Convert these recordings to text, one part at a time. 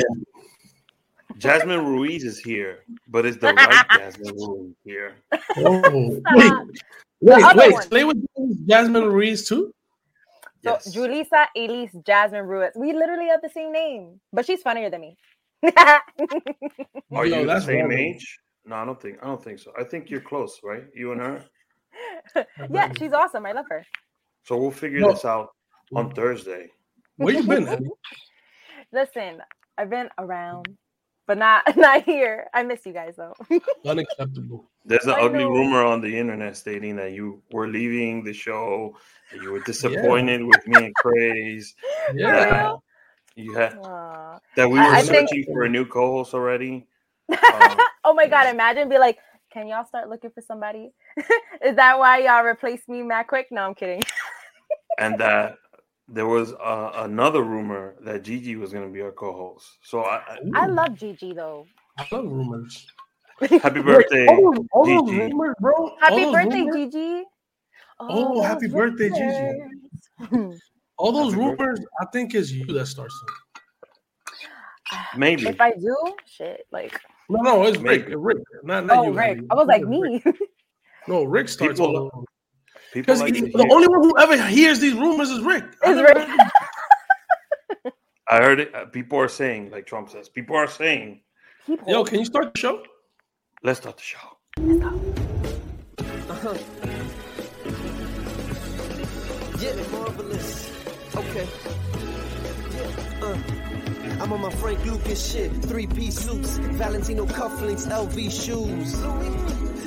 So Jasmine Ruiz is here, but it's the right Jasmine Ruiz here. Oh, wait, wait, wait. Play with Jasmine Ruiz too. So yes. Julissa Elise Jasmine Ruiz. We literally have the same name, but she's funnier than me. Are you the same age? No, I don't think. I don't think so. I think you're close, right? You and her. yeah, she's awesome. I love her. So we'll figure no. this out on Thursday. Where you been? Listen, I've been around, but not not here. I miss you guys though. Unacceptable. There's an I ugly know. rumor on the internet stating that you were leaving the show. That you were disappointed yeah. with me and Craze. Yeah. You had that we were I searching think... for a new co-host already. Um, oh my god! Imagine be like, can y'all start looking for somebody? Is that why y'all replaced me, Matt Quick? No, I'm kidding. and that there was uh, another rumor that Gigi was going to be our co-host. So I, I, I love Gigi though. I love rumors. Happy birthday, all, all Gigi. Rumors, bro. Happy birthday, rumors? Gigi. Oh, happy birthday, Gigi. all those happy rumors, birthday. I think is you that starts them. Maybe. If I do, shit, like. No, no, it's Rick. Rick, not, not oh, you. Rick. I was like me. No, Rick starts People, all because like the only one who ever hears these rumors is Rick. Is Rick. I heard it. Uh, people are saying, like Trump says, people are saying. People. Yo, can you start the show? Let's start the show. Uh-huh. Yeah, marvelous. Okay. Yeah. Uh. I'm on my Frank Lucas shit. Three piece suits, Valentino cufflinks, LV shoes.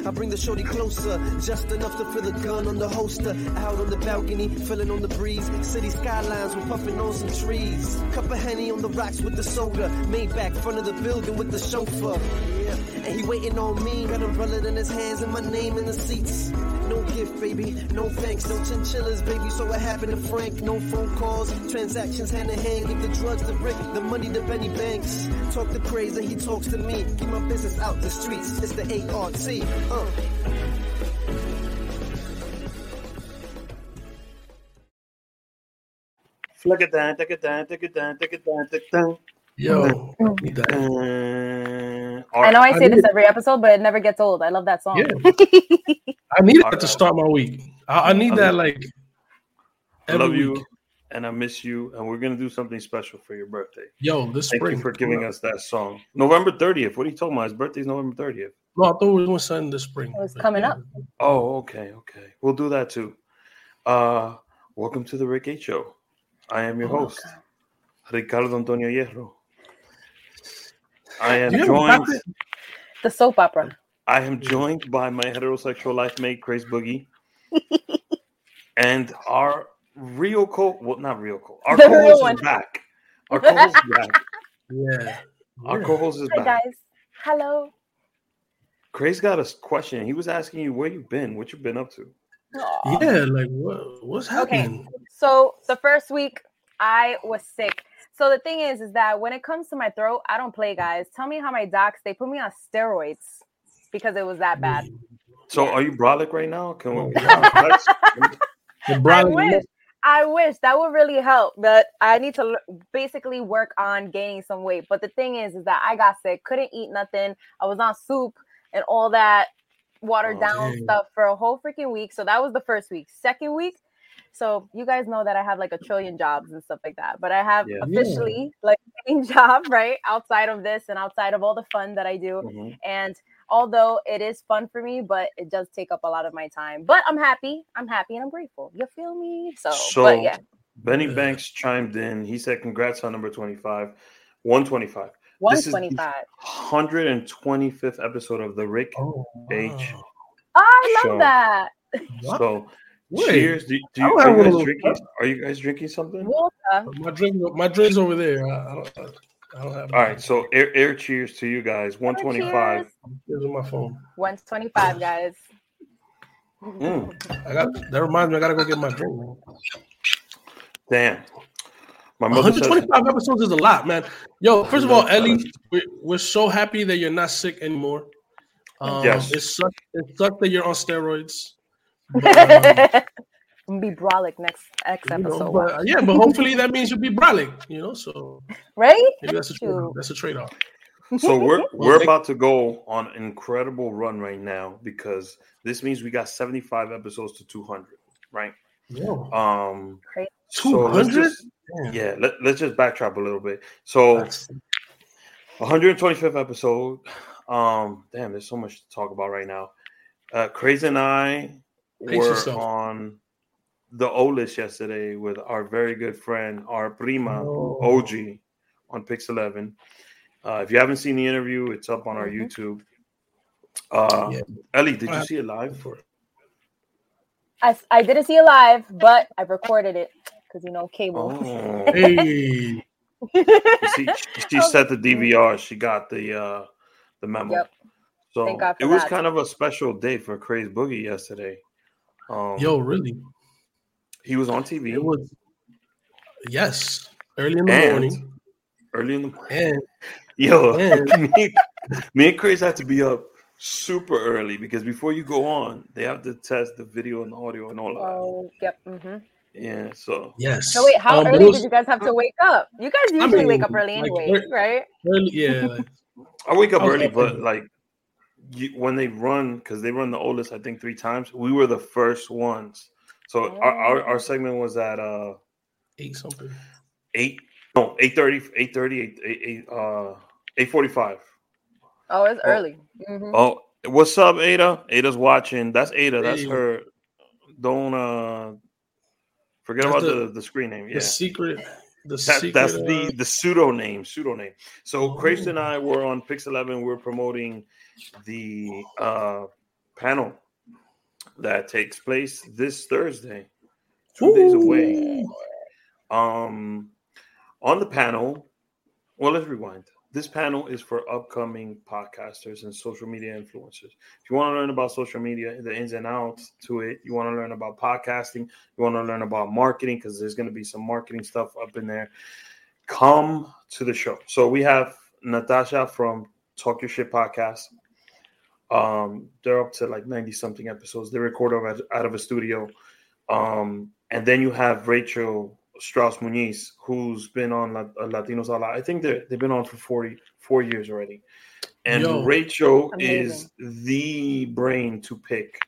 I bring the shorty closer, just enough to feel the gun on the holster. Out on the balcony, feeling on the breeze. City skylines, we're puffing on some trees. Cup of Henny on the rocks with the soda. Maybach, front of the building with the chauffeur. And he waiting on me, got umbrella in his hands and my name in the seats. Gift, baby, no thanks, no chinchillas, baby. So what happened to Frank? No phone calls, transactions hand in hand. Give the drugs to Rick, the money to Benny Banks. Talk to crazy, he talks to me. Keep my business out the streets. It's the ART. Uh. Look at that, look at that, look at that, look at that, look at that. Yo, uh, I know I say I this every episode, but it never gets old. I love that song. Yeah. I need that to start my week. I, I need I that like. I love week. you, and I miss you, and we're gonna do something special for your birthday. Yo, this Thank spring. you for giving us that song. November thirtieth. What are you talking about? His birthday's November thirtieth. No, I thought we were doing something this spring. It was coming up. Oh, okay, okay. We'll do that too. Uh, welcome to the Rick H Show. I am your oh, host, God. Ricardo Antonio Hierro. I am joined. The soap opera. I am joined by my heterosexual life mate, Craze Boogie, and our real co. Well, not real co. Our co-host is back. Our co-host is back. Yeah. Our co-host is Hi, back. guys. Hello. Grace got a question. He was asking you where you've been, what you've been up to. Aww. Yeah, like what what's happening? Okay. So the first week I was sick. So the thing is, is that when it comes to my throat, I don't play, guys. Tell me how my docs they put me on steroids because it was that bad. So are you brolic right now? Can we? I wish. I wish that would really help, but I need to basically work on gaining some weight. But the thing is, is that I got sick, couldn't eat nothing. I was on soup and all that watered oh, down dang. stuff for a whole freaking week. So that was the first week. Second week, so you guys know that I have like a trillion jobs and stuff like that, but I have yeah. officially like a job right outside of this and outside of all the fun that I do. Mm-hmm. And although it is fun for me, but it does take up a lot of my time. But I'm happy. I'm happy and I'm grateful. You feel me? So, so but yeah. Benny Banks chimed in. He said, "Congrats on number 25, 125." 125. 125th episode of the Rick oh, H. I love show. that. So Wait, cheers. Do, do you, are, you guys drinking, are you guys drinking something? Water. My drink, my drink's over there. I, I don't, I don't have. All right, so air, air cheers to you guys. One twenty five. Here's on my phone. One twenty five, guys. Mm. I got that reminds me. I gotta go get my drink. Damn. My 125 says, episodes is a lot, man. Yo, first of all, Ellie, we're, we're so happy that you're not sick anymore. Um, yes. It sucks, it sucks that you're on steroids. But, um, be brolic next next episode. know, but, uh, yeah, but hopefully that means you'll be brolic, you know. So right? That's a trade-off. That's a trade-off. So we're we're about to go on an incredible run right now because this means we got 75 episodes to 200, right? Yeah. Um, 200. So yeah, let, let's just backtrack a little bit. So, 125th episode. Um, damn, there's so much to talk about right now. Uh, Craze and I Pace were yourself. on the O list yesterday with our very good friend, our prima oh. OG on Pix 11. Uh, if you haven't seen the interview, it's up on our mm-hmm. YouTube. Uh, yeah. Ellie, did you see it live? For? I, I didn't see it live, but I recorded it because you know cable. Oh. hey. see, she set the DVR. She got the uh, the memo. Yep. So it was that. kind of a special day for Craze Boogie yesterday. Um, Yo, really? He was on TV. It was yes, early in the and, morning. Early in the morning. And, Yo, and, me, me and Chris had to be up super early because before you go on, they have to test the video and the audio and all that. Oh, yep. Mm-hmm. Yeah. So yes. So wait, how um, early was, did you guys have to wake up? You guys usually I mean, wake up early anyway, like, right? Early, yeah. I wake up early, but like you, when they run, because they run the oldest, I think three times. We were the first ones. So oh. our, our, our segment was at uh eight something. Eight no eight thirty eight thirty eight eight uh eight forty five. Oh, it's oh. early. Mm-hmm. Oh, what's up, Ada? Ada's watching. That's Ada. That's hey. her. Don't uh forget that's about the, the, the screen name. Yeah, the secret. The that, secret, that's uh... the the pseudo name. Pseudo name. So, oh. and I were on Pix Eleven. We're promoting the uh panel that takes place this Thursday, two Ooh. days away. Um, on the panel, well, let's rewind. This panel is for upcoming podcasters and social media influencers. If you want to learn about social media, the ins and outs to it, you want to learn about podcasting, you want to learn about marketing, because there's going to be some marketing stuff up in there. Come to the show. So we have Natasha from Talk Your Shit podcast. Um, they're up to like 90 something episodes. They record out, out of a studio. Um, and then you have Rachel Strauss Muniz, who's been on uh, Latinos a lot. I think they they've been on for 44 years already. And Yo, Rachel amazing. is the brain to pick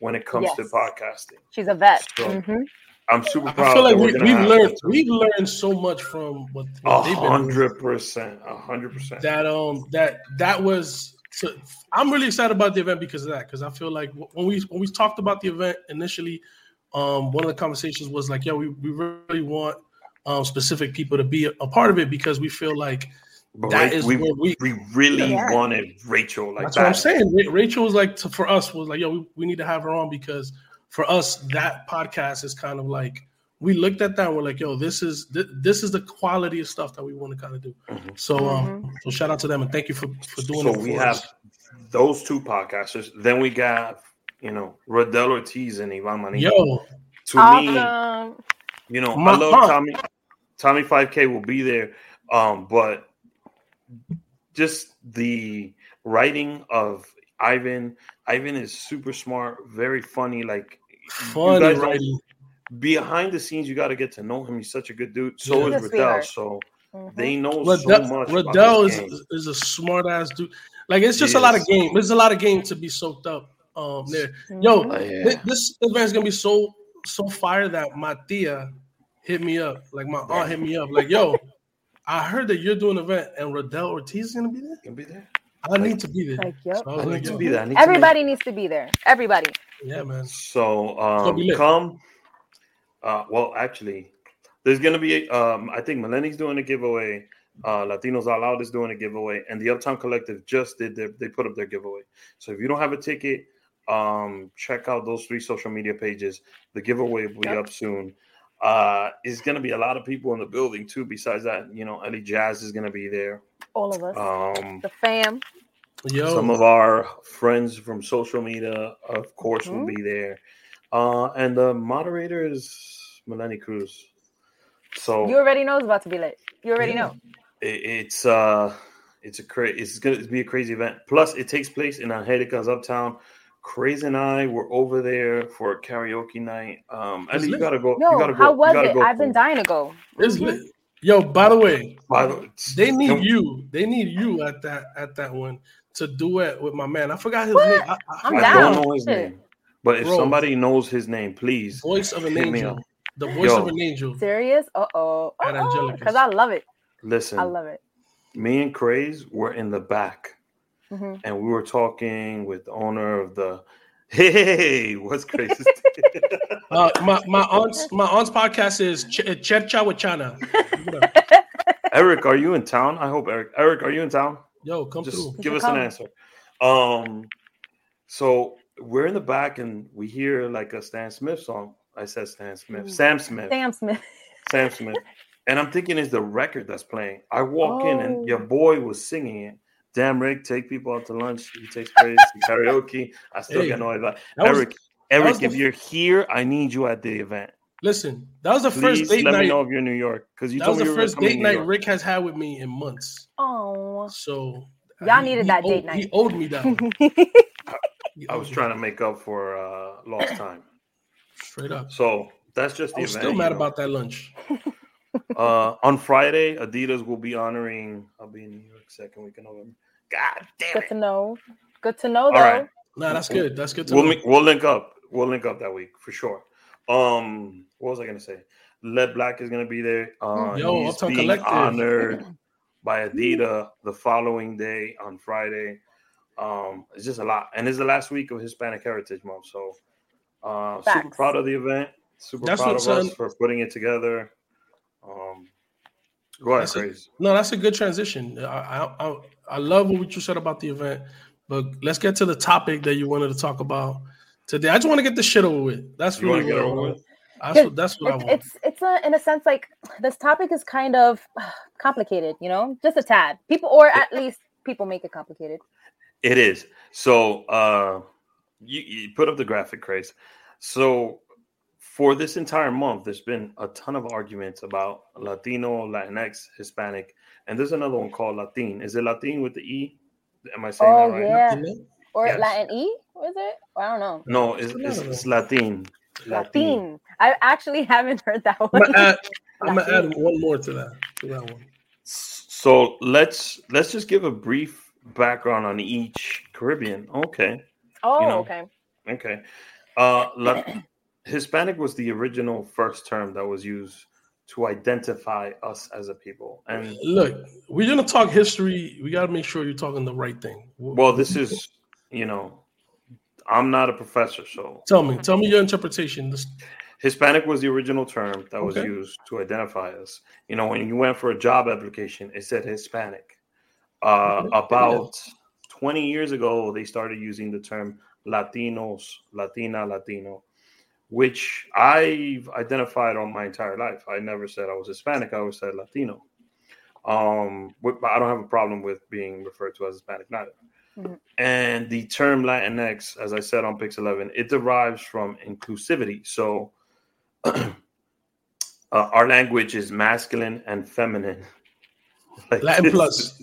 when it comes yes. to podcasting. She's a vet. So mm-hmm. I'm super proud. I feel like we, have learned we've learned so much from what a hundred percent, a hundred percent. That um that that was. So I'm really excited about the event because of that. Because I feel like when we when we talked about the event initially, um, one of the conversations was like, yeah, we, we really want um, specific people to be a, a part of it because we feel like but that is we, where we, we really yeah. wanted Rachel. Like that's that. what I'm saying. Rachel was like to, for us was like, yo, we, we need to have her on because for us that podcast is kind of like we looked at that and we're like, yo, this is th- this is the quality of stuff that we want to kind of do. Mm-hmm. So um, mm-hmm. so shout out to them and thank you for for doing so it. So we have us. those two podcasters. Then we got you know, Rodell Ortiz and Ivan Manito. Yo, to awesome. me, you know, My I love Tommy. Tommy 5K will be there, um, but just the writing of Ivan. Ivan is super smart, very funny. Like funny writing. Behind the scenes, you got to get to know him. He's such a good dude. So yeah. is Rodell. So mm-hmm. they know Rodell, so much. Rodell is, is a smart ass dude. Like it's just a lot of game. There's a lot of game to be soaked up um there. Yo, oh, yeah. this event is gonna be so so fire that my tia hit me up. Like my aunt hit me up. Like, yo, I heard that you're doing an event and Rodell Ortiz is gonna be there. Gonna be there. I like, need to be there. Like, yep. So I, I need to be there. Need Everybody to needs to be there. Everybody. Yeah, man. So um, come. Uh, well, actually, there's gonna be. Um, I think Melani's doing a giveaway. Uh, Latinos All Out is doing a giveaway, and the Uptown Collective just did their. They put up their giveaway. So if you don't have a ticket, um, check out those three social media pages. The giveaway will be yep. up soon. Uh, is going to be a lot of people in the building too. Besides that, you know, Eli Jas is going to be there. All of us. Um, the fam. Yo. Some of our friends from social media, of course, mm-hmm. will be there. Uh, and the moderator is Melanie Cruz. So you already know it's about to be lit. You already yeah. know. It, it's uh, it's a crazy. It's going to be a crazy event. Plus, it takes place in Angelica's Uptown Craze and I were over there for a karaoke night. Um, Ellie, you gotta go. Yo, you gotta go. how was it? I've been dying to go. It's lit. Yo, by the way, by the, they need you. They need you at that at that one to duet with my man. I forgot his what? name. I, I, am I down. don't know his name. But if Bro, somebody knows his name, please. Voice of an angel. The voice Yo, of an angel. Serious? Uh oh. Because I love it. Listen. I love it. Me and Craze were in the back. Mm-hmm. And we were talking with the owner of the Hey, what's crazy? uh, my my aunt's my aunt's podcast is Ch- Chercha with Chana. Eric, are you in town? I hope Eric. Eric, are you in town? Yo, come Just through. Give us come. an answer. Um, so we're in the back and we hear like a Stan Smith song. I said Stan Smith, hmm. Sam Smith, Sam Smith, Sam Smith, and I'm thinking it's the record that's playing. I walk oh. in and your oh. boy was singing it. Damn, Rick, take people out to lunch. He takes Craze karaoke. I still hey, get annoyed that. Eric, was, Eric, if you're here, I need you at the event. Listen, that was the Please first date let night. me know if you're in New York because you that told was me the first date night Rick has had with me in months. Oh, so y'all he, needed that owed, date night. He owed me that. I, I was trying to make up for uh, lost time. Straight up. So that's just the I'm event. Still mad know. about that lunch. uh, on Friday, Adidas will be honoring. I'll be in New York second week in November. God damn good it. to know. Good to know, though. All right. Nah, that's good. That's good to we'll, know. We'll link up. We'll link up that week for sure. Um, what was I gonna say? Led Black is gonna be there. Uh, Yo, he's being collective. honored by Adidas the following day on Friday. Um, it's just a lot, and it's the last week of Hispanic Heritage Month. So, uh, super proud of the event. Super that's proud of us for putting it together. Um, go ahead, Craze. No, that's a good transition. I, I I love what you said about the event, but let's get to the topic that you wanted to talk about today. I just want to get the shit over with. That's you really what I want. That's what, that's what it's, I want. It's it's a, in a sense like this topic is kind of complicated, you know, just a tad. People, or at least people make it complicated. It is. So uh, you, you put up the graphic, Craze. So for this entire month, there's been a ton of arguments about Latino, Latinx, Hispanic, and there's another one called Latin. Is it Latin with the E? Am I saying oh, that right? Yeah. Or yes. Latin E? Was it? I don't know. No, it's, it's, it's Latin. Latin. I actually haven't heard that one. I'm gonna add, one more to that. To that one. So let's let's just give a brief background on each Caribbean. Okay. Oh, you know, okay. Okay. Uh, La- Hispanic was the original first term that was used to identify us as a people. And look, we're gonna talk history. We gotta make sure you're talking the right thing. Well, this is, you know, I'm not a professor, so tell me, tell me your interpretation. This... Hispanic was the original term that was okay. used to identify us. You know, when you went for a job application, it said Hispanic. Uh. About 20 years ago, they started using the term Latinos, Latina, Latino which I've identified on my entire life. I never said I was Hispanic. I always said Latino. Um, I don't have a problem with being referred to as Hispanic neither. Mm-hmm. And the term Latinx, as I said on Pix 11, it derives from inclusivity. So uh, our language is masculine and feminine. Like Latin plus.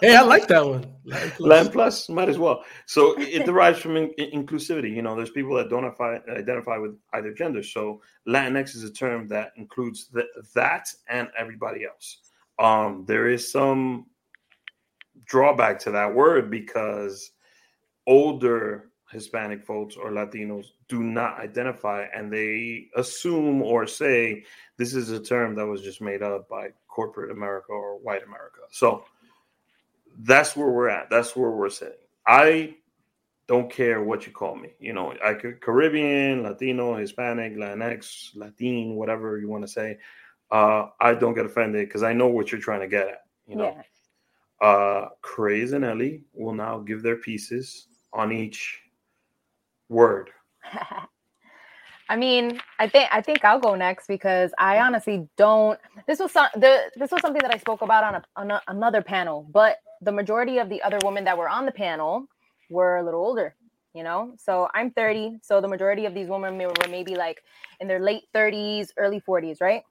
hey, I like that one. Latin plus. Latin plus might as well. So it derives from in- inclusivity. You know, there's people that don't identify, identify with either gender. So Latinx is a term that includes the, that and everybody else. Um, there is some drawback to that word because older Hispanic folks or Latinos do not identify and they assume or say this is a term that was just made up by corporate America or white America. So that's where we're at. That's where we're sitting. I don't care what you call me. You know, I could Caribbean, Latino, Hispanic, Latinx, Latin, whatever you want to say. Uh, I don't get offended because I know what you're trying to get at. You know, yeah. uh, Craze and Ellie will now give their pieces on each word. I mean, I think I think I'll go next because I honestly don't. This was some, the this was something that I spoke about on, a, on a, another panel, but the majority of the other women that were on the panel were a little older. You know, so I'm 30, so the majority of these women were maybe like in their late 30s, early 40s, right?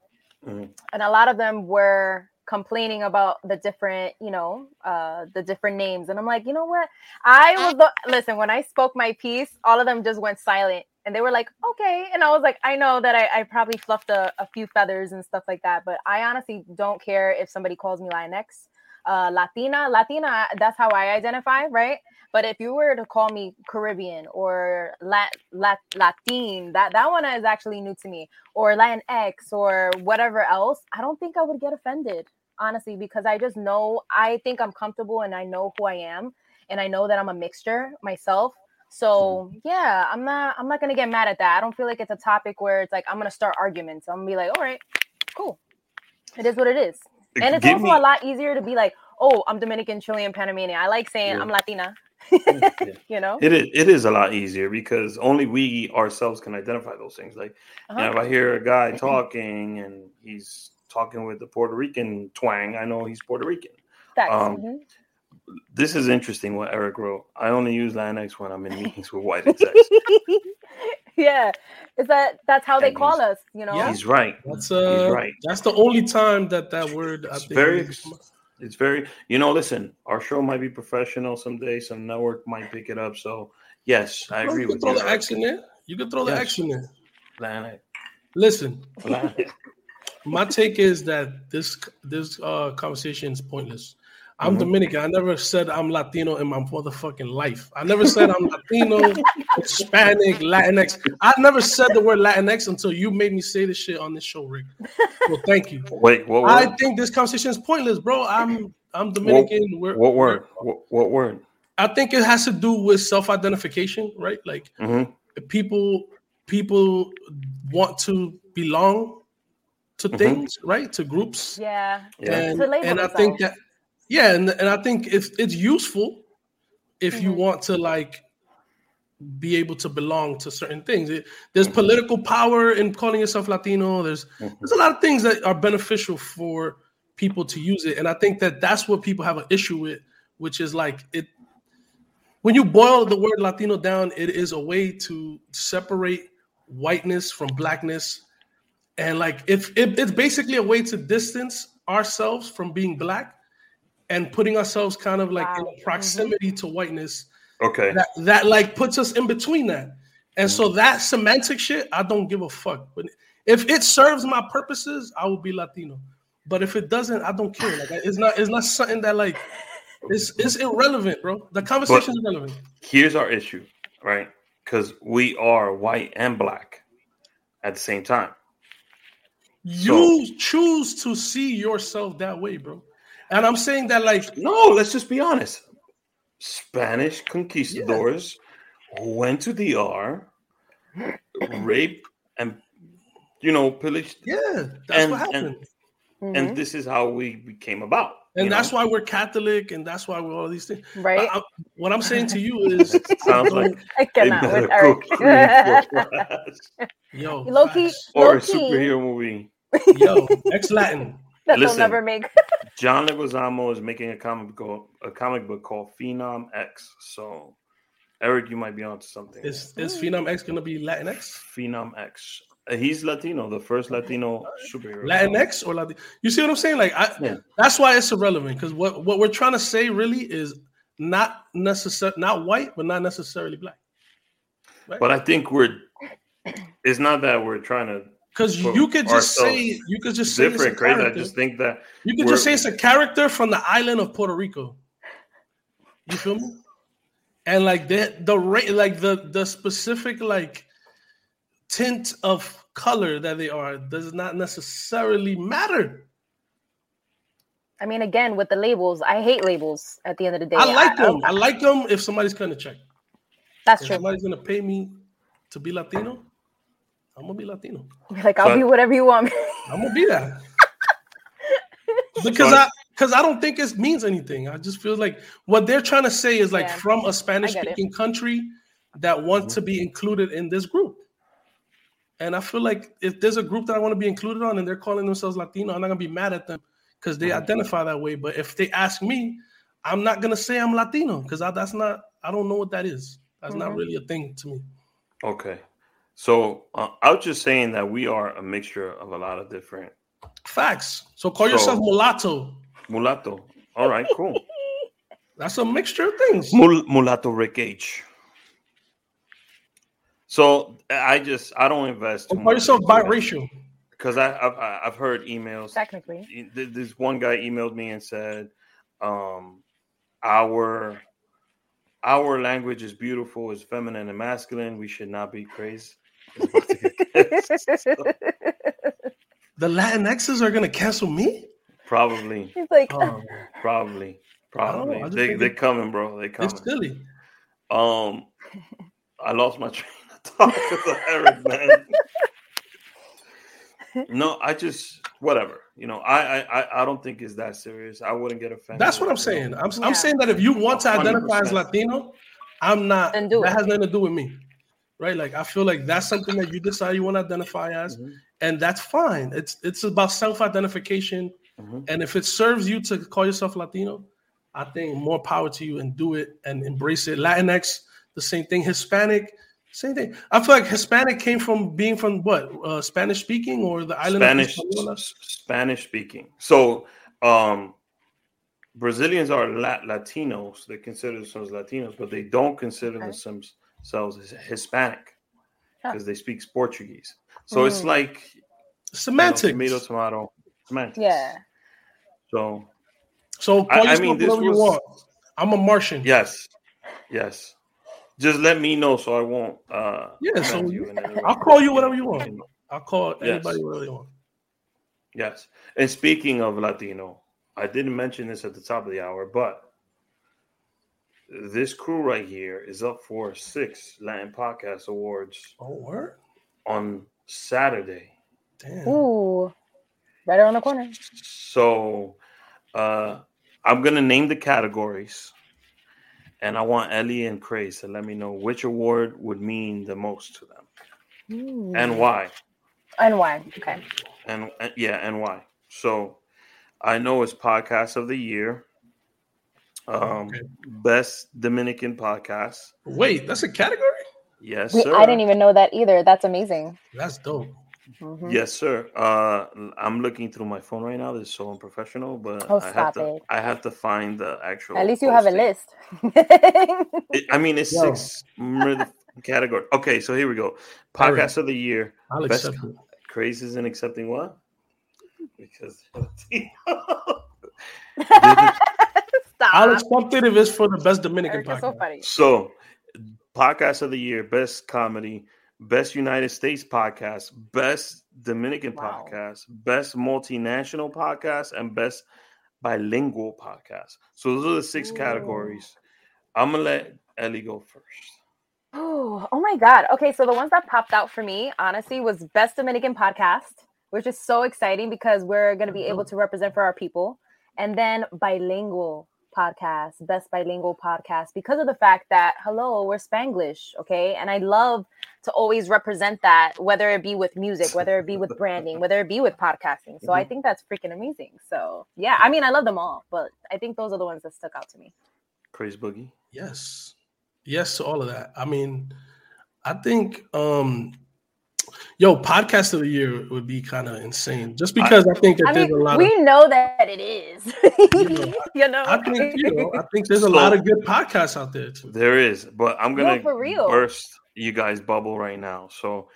Mm-hmm. And a lot of them were complaining about the different, you know, uh, the different names. And I'm like, you know what? I was the, listen, when I spoke my piece, all of them just went silent and they were like, okay. And I was like, I know that I, I probably fluffed a, a, few feathers and stuff like that, but I honestly don't care if somebody calls me Latinx. Uh, Latina, Latina, that's how I identify, right? But if you were to call me Caribbean or Lat, Lat, Latin, that, that one is actually new to me, or Latinx or whatever else, I don't think I would get offended, honestly, because I just know, I think I'm comfortable and I know who I am. And I know that I'm a mixture myself. So yeah, I'm not I'm not gonna get mad at that. I don't feel like it's a topic where it's like I'm gonna start arguments. I'm gonna be like, all right, cool. It is what it is. And it's Give also me... a lot easier to be like, oh, I'm Dominican, Chilean, Panamanian. I like saying yeah. I'm Latina. yeah. You know, it is it is a lot easier because only we ourselves can identify those things. Like, uh-huh. you know, if I hear a guy talking and he's talking with the Puerto Rican twang, I know he's Puerto Rican. Um, mm-hmm this is interesting what Eric wrote. I only use Latinx when I'm in meetings with white execs. yeah, is that that's how they call us? You know, yeah, he's right. That's uh, he's right. That's the only time that that word. It's very. It's very. You know, listen. Our show might be professional someday. Some network might pick it up. So yes, I agree with throw you. Throw the action there. You can throw yes. the action there. Latinx. Listen. Latinx. My take is that this this uh, conversation is pointless. I'm mm-hmm. Dominican. I never said I'm Latino in my motherfucking life. I never said I'm Latino, Hispanic, Latinx. I never said the word Latinx until you made me say this shit on this show, Rick. Well, thank you. Wait, what word? I think this conversation is pointless, bro. I'm I'm Dominican. What, what word? What, what, word? I think it has to do with self-identification, right? Like mm-hmm. people people want to belong to mm-hmm. things, right? To groups. Yeah. And, and I think that yeah, and, and I think it's it's useful if mm-hmm. you want to like be able to belong to certain things. It, there's mm-hmm. political power in calling yourself Latino. There's mm-hmm. there's a lot of things that are beneficial for people to use it, and I think that that's what people have an issue with, which is like it. When you boil the word Latino down, it is a way to separate whiteness from blackness, and like if it, it's basically a way to distance ourselves from being black and putting ourselves kind of like wow. in mm-hmm. proximity mm-hmm. to whiteness. Okay. That, that like puts us in between that. And so mm-hmm. that semantic shit, I don't give a fuck. But if it serves my purposes, I will be Latino. But if it doesn't, I don't care. Like it's not it's not something that like it's it's irrelevant, bro. The conversation is relevant. Here's our issue, right? Because we are white and black at the same time. You so, choose to see yourself that way, bro. And I'm saying that like no, let's just be honest. Spanish conquistadors yeah. went to the R, rape and you know pillaged. Yeah, that's and, what happened. And, mm-hmm. and, this is how we became about. And that's know? why we're Catholic, and that's why we're all these things. Right. I, I, what I'm saying to you is, sounds like I cannot with Eric. Yo, low key, or a superhero movie. Yo, ex Latin. That Listen, they'll never make. John Leguizamo is making a comic book, a comic book called Phenom X. So, Eric, you might be onto something. Is is Phenom X gonna be Latinx? Phenom X. Uh, he's Latino, the first Latino superhero. Latinx or Latino? You see what I'm saying? Like, I, yeah. that's why it's irrelevant because what what we're trying to say really is not necessary, not white, but not necessarily black. Right? But I think we're. It's not that we're trying to because you could just say you could just say different, Craze. I just think that you could just say it's a character from the island of Puerto Rico. You feel me? And like the the rate, like the the specific like tint of color that they are does not necessarily matter. I mean, again, with the labels, I hate labels. At the end of the day, I like I, them. I, I like them if somebody's gonna check. That's if true. Somebody's gonna pay me to be Latino. I'm gonna be Latino. Like I'll be whatever you want. Me. I'm gonna be that. because I because I don't think it means anything. I just feel like what they're trying to say is like yeah. from a Spanish speaking country that want mm-hmm. to be included in this group. And I feel like if there's a group that I want to be included on and they're calling themselves Latino, I'm not gonna be mad at them because they mm-hmm. identify that way. But if they ask me, I'm not gonna say I'm Latino because that's not I don't know what that is. That's mm-hmm. not really a thing to me. Okay. So uh, I was just saying that we are a mixture of a lot of different Facts. So call so, yourself mulatto. Mulatto. All right, cool. That's a mixture of things. Mul- mulatto Rick H. So I just I don't invest. Call yourself biracial. Because I I've, I've heard emails. Technically, this one guy emailed me and said, um, "Our our language is beautiful, is feminine and masculine. We should not be crazy." The Latin Latinxes are gonna cancel me? Probably. He's like, oh. probably, probably. Know, they they coming, bro. They coming. It's silly. Um, I lost my train of thought because of Eric, man. no, I just whatever. You know, I I I don't think it's that serious. I wouldn't get offended. That's what I'm saying. I'm yeah. I'm saying that if you want to identify 100%. as Latino, I'm not. that it. has nothing to do with me right? Like I feel like that's something that you decide you want to identify as, mm-hmm. and that's fine. It's it's about self-identification, mm-hmm. and if it serves you to call yourself Latino, I think more power to you and do it and embrace it. Latinx, the same thing. Hispanic, same thing. I feel like Hispanic came from being from what uh, Spanish speaking or the island Spanish Spanish speaking. So um Brazilians are Latinos. They consider themselves Latinos, but they don't consider okay. themselves themselves Hispanic because they speak Portuguese. So mm. it's like semantics. You know, tomato, tomato, semantics. Yeah. So, so call I, I mean, this was, you want. I'm a Martian. Yes, yes. Just let me know so I won't. Uh, yeah, so you, I'll call you whatever you want. I'll call anybody yes. whatever you want. Yes. And speaking of Latino, I didn't mention this at the top of the hour, but this crew right here is up for six Latin Podcast Awards. Oh, word? On Saturday. Damn. Ooh, right around the corner. So, uh, I'm gonna name the categories, and I want Ellie and Craze to let me know which award would mean the most to them, Ooh. and why. And why? Okay. And, and yeah, and why? So, I know it's podcast of the year. Um, okay. Best Dominican podcast. Wait, that's a category? Yes, sir. I didn't even know that either. That's amazing. That's dope. Mm-hmm. Yes, sir. Uh, I'm looking through my phone right now. This is so unprofessional, but oh, I have to. It. I have to find the actual. At least you posting. have a list. it, I mean, it's Yo. six category. Okay, so here we go. Podcast right. of the year. I'll Best accept it. Crazies accepting what? Because. Stop. I'll accept it if it's for the best Dominican podcast. So, funny. so, podcast of the year, best comedy, best United States podcast, best Dominican wow. podcast, best multinational podcast, and best bilingual podcast. So those are the six Ooh. categories. I'm gonna let Ellie go first. Oh, oh my god. Okay, so the ones that popped out for me, honestly, was best Dominican podcast, which is so exciting because we're gonna be able mm-hmm. to represent for our people. And then bilingual podcast, best bilingual podcast, because of the fact that, hello, we're Spanglish, okay? And I love to always represent that, whether it be with music, whether it be with branding, whether it be with podcasting. So mm-hmm. I think that's freaking amazing. So yeah, I mean, I love them all, but I think those are the ones that stuck out to me. Craze Boogie. Yes. Yes to all of that. I mean, I think um Yo, podcast of the year would be kind of insane, just because I, I think that I there's mean, a lot. We of, know that it is. you, know, you know, I think you know, I think there's a so, lot of good podcasts out there too. There is, but I'm gonna no, burst you guys' bubble right now. So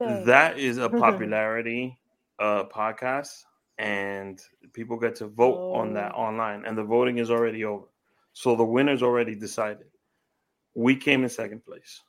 that is a popularity uh, podcast, and people get to vote oh. on that oh. online, and the voting is already over. So the winner's already decided. We came in second place.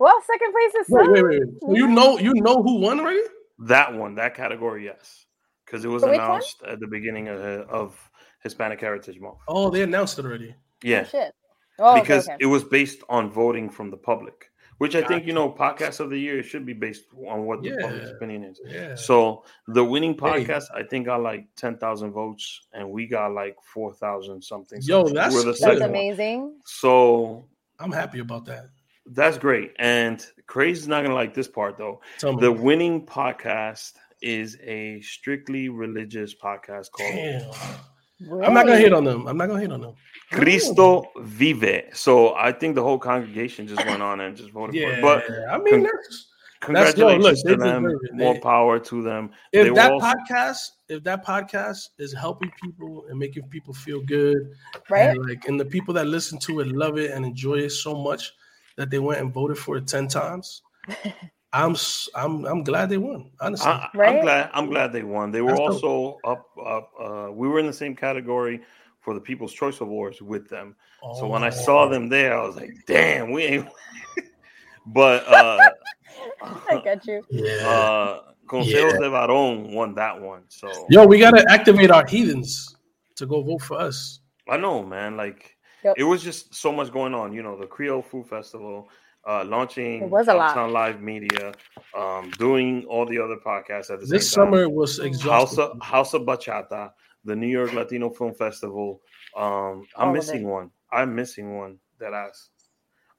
Well, second place is wait, wait, wait. So you know you know who won already? That one, that category, yes, because it was so announced at the beginning of, of, Hispanic Heritage Month. Oh, they announced it already. Oh, yeah, oh, oh, because okay, okay. it was based on voting from the public, which I think you know, podcast of the year should be based on what the yeah. public's opinion is. Yeah. So the winning podcast, hey. I think, got like ten thousand votes, and we got like four thousand something. Yo, that's, that's amazing. One. So I'm happy about that. That's great. And Craze's not gonna like this part though. The winning podcast is a strictly religious podcast called. Damn. Really? I'm not gonna hit on them. I'm not gonna hit on them. Cristo Vive. So I think the whole congregation just went on and just voted yeah, for it. But I mean, that's Congratulations look, to them. More power to them. If they that also- podcast, if that podcast is helping people and making people feel good, right? And like, and the people that listen to it love it and enjoy it so much that they went and voted for it ten times. I'm I'm I'm glad they won. Honestly, I, am glad I'm glad they won. They were That's also dope. up up. Uh, we were in the same category for the People's Choice Awards with them. Oh. So when I saw them there, I was like, "Damn, we ain't." but uh, I got you. Yeah. Uh, Consejos yeah. de Varón won that one. So yo, we gotta activate our heathens to go vote for us. I know, man. Like yep. it was just so much going on. You know, the Creole Food Festival uh, launching it was a Uptown lot. Live Media, um, doing all the other podcasts at the this same time. summer was exhausting. House of, House of Bachata, the New York Latino Film Festival. Um, I'm all missing one. I'm missing one that I.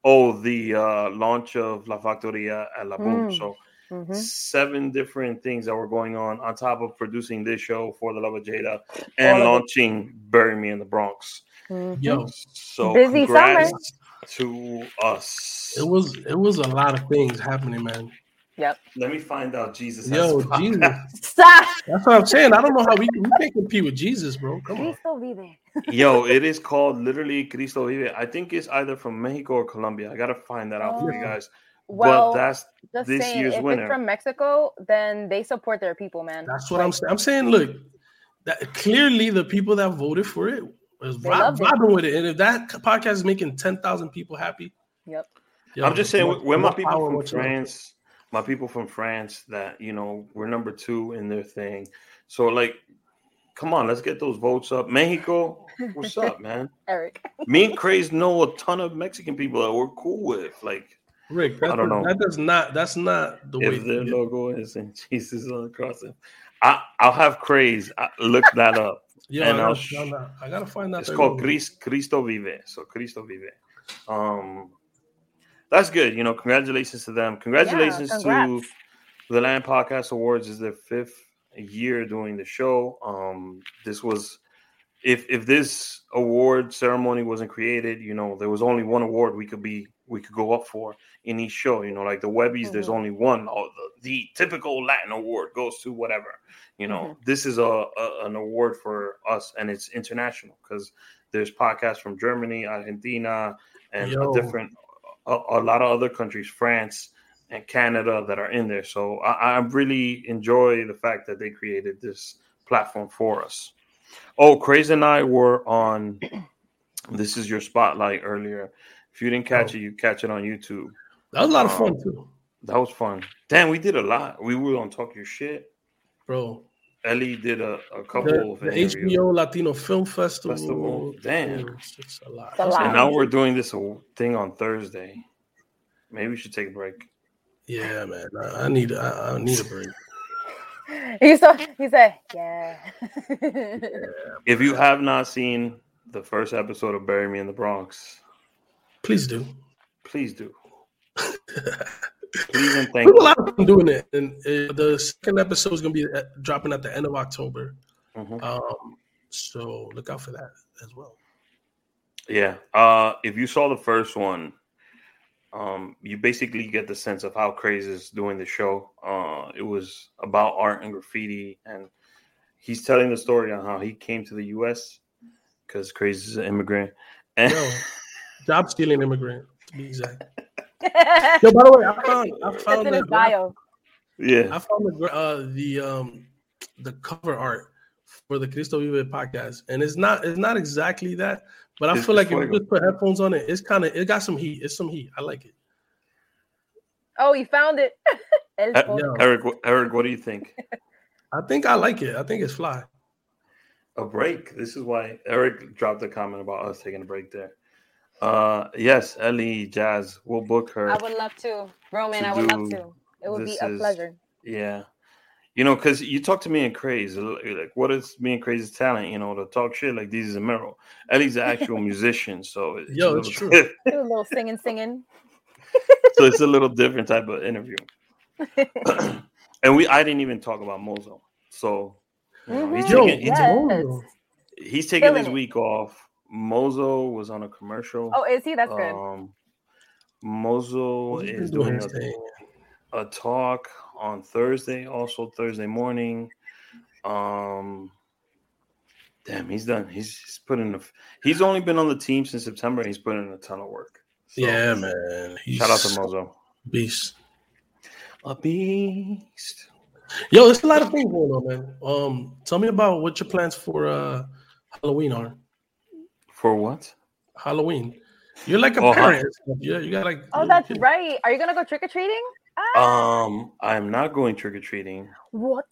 Oh, the uh, launch of La Factoria at La Boom. Mm. So mm-hmm. seven different things that were going on on top of producing this show for the Love of Jada and launching Bury Me in the Bronx. Mm-hmm. Yo, so busy summer to us. It was it was a lot of things happening, man. Yep. Let me find out Jesus. Yo, Jesus. Stop. That's what I'm saying. I don't know how we, we can't compete with Jesus, bro. Come Cristo on. Vive. Yo, it is called literally Cristo Vive. I think it's either from Mexico or Colombia. I gotta find that out oh. for you oh. guys. Well, but that's this saying, year's if winner. It's from Mexico, then they support their people, man. That's what like, I'm saying. I'm saying, look, that clearly the people that voted for it was vibing with it. And if that podcast is making 10,000 people happy. Yep. Yo, I'm just saying, we're my people from France, my people from France that, you know, we're number two in their thing. So, like, come on, let's get those votes up. Mexico, what's up, man? Eric. Me and Craze know a ton of Mexican people that we're cool with. Like, Rick, I don't know. That does not. That's not the if way. If their logo is in Jesus on the cross, I I'll have craze. I, look that up. Yeah, and I, gotta, I gotta find that. It's called Chris, Cristo Vive. So Cristo Vive. Um, that's good. You know, congratulations to them. Congratulations yeah, to the Latin Podcast Awards. Is their fifth year doing the show. Um, this was if if this award ceremony wasn't created, you know, there was only one award we could be we could go up for in each show. You know, like the Webbies, mm-hmm. there's only one. Oh, the, the, typical Latin award goes to whatever. You know, mm-hmm. this is a, a, an award for us, and it's international because there's podcasts from Germany, Argentina, and a different a, a, lot of other countries, France and Canada, that are in there. So I, I really enjoy the fact that they created this platform for us. Oh, Craze and I were on. This is your spotlight earlier. If you didn't catch oh. it, you catch it on YouTube. That was a lot of fun um, too. That was fun. Damn, we did a lot. We were on Talk Your Shit, bro. Ellie did a, a couple the, of the HBO Latino Film Festival. Festival. Damn, it's, it's a lot. It's a lot. And now we're doing this thing on Thursday. Maybe we should take a break. Yeah, man. I, I need I, I, need a break. he saw. He said, "Yeah." yeah if you have not seen the first episode of Bury Me in the Bronx, Please do. Please do. Please and thank you. a lot of them doing it, and uh, the second episode is going to be at, dropping at the end of October. Mm-hmm. Um, so look out for that as well. Yeah. Uh, if you saw the first one, um, you basically get the sense of how Craze is doing the show. Uh, it was about art and graffiti, and he's telling the story on how he came to the U.S. because Craze is an immigrant. And Yo, job stealing immigrant to be exact. Yo, by the way, I found I found the bio. Yeah, I found the uh, the um the cover art for the Cristo Vive podcast, and it's not it's not exactly that, but I it's feel like if you just put headphones on it, it's kind of it got some heat. It's some heat. I like it. Oh, you found it, Eric. Eric, what do you think? I think I like it. I think it's fly. A break. This is why Eric dropped a comment about us taking a break there. Uh, yes, Eli Jas, we'll book her. I would love to, Roman. To I would love to. It would be a is, pleasure. Yeah, you know, because you talk to me and Craze, like, what is me and Craze's talent? You know, to talk shit like this is a mirror. Ellie's an actual musician, so it's yo, it's true. a little singing, singing. so it's a little different type of interview. and we, I didn't even talk about Mozo, so you know, mm-hmm. he's taking, yes. he's taking his week off Mozo was on a commercial. Oh, is he? That's good. Um, Mozo is doing a, a talk on Thursday, also Thursday morning. Um, damn, he's done. He's, he's put in. A, he's only been on the team since September. he's put in a ton of work. So, yeah, man. He's shout out to Mozo. Beast. A beast. Yo, there's a lot of things going on, man. Um, tell me about what your plans for uh Halloween are. For what? Halloween. You're like a oh, parent. Yeah, you got like. Oh, that's right. Are you gonna go trick or treating? Ah. Um, I'm not going trick or treating. What?